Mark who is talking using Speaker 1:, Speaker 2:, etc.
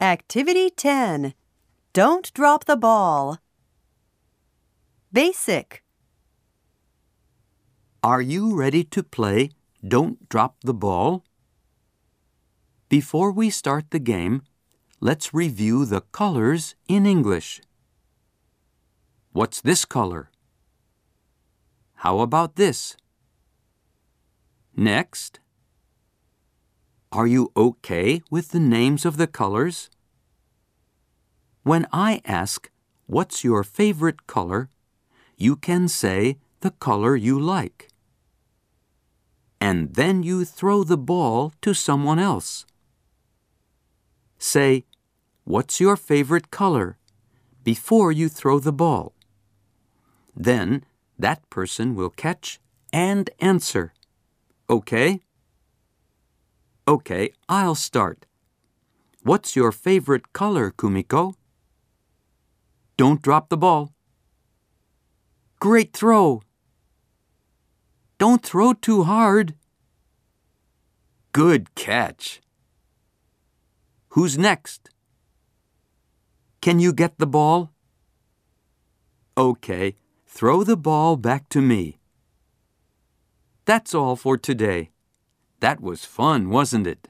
Speaker 1: Activity 10 Don't drop the ball. Basic.
Speaker 2: Are you ready to play Don't Drop the Ball? Before we start the game, let's review the colors in English. What's this color? How about this? Next. Are you okay with the names of the colors? When I ask, What's your favorite color? you can say the color you like. And then you throw the ball to someone else. Say, What's your favorite color? before you throw the ball. Then that person will catch and answer. Okay? Okay, I'll start. What's your favorite color, Kumiko? Don't drop the ball. Great throw. Don't throw too hard. Good catch. Who's next? Can you get the ball? Okay, throw the ball back to me. That's all for today. That was fun, wasn't it?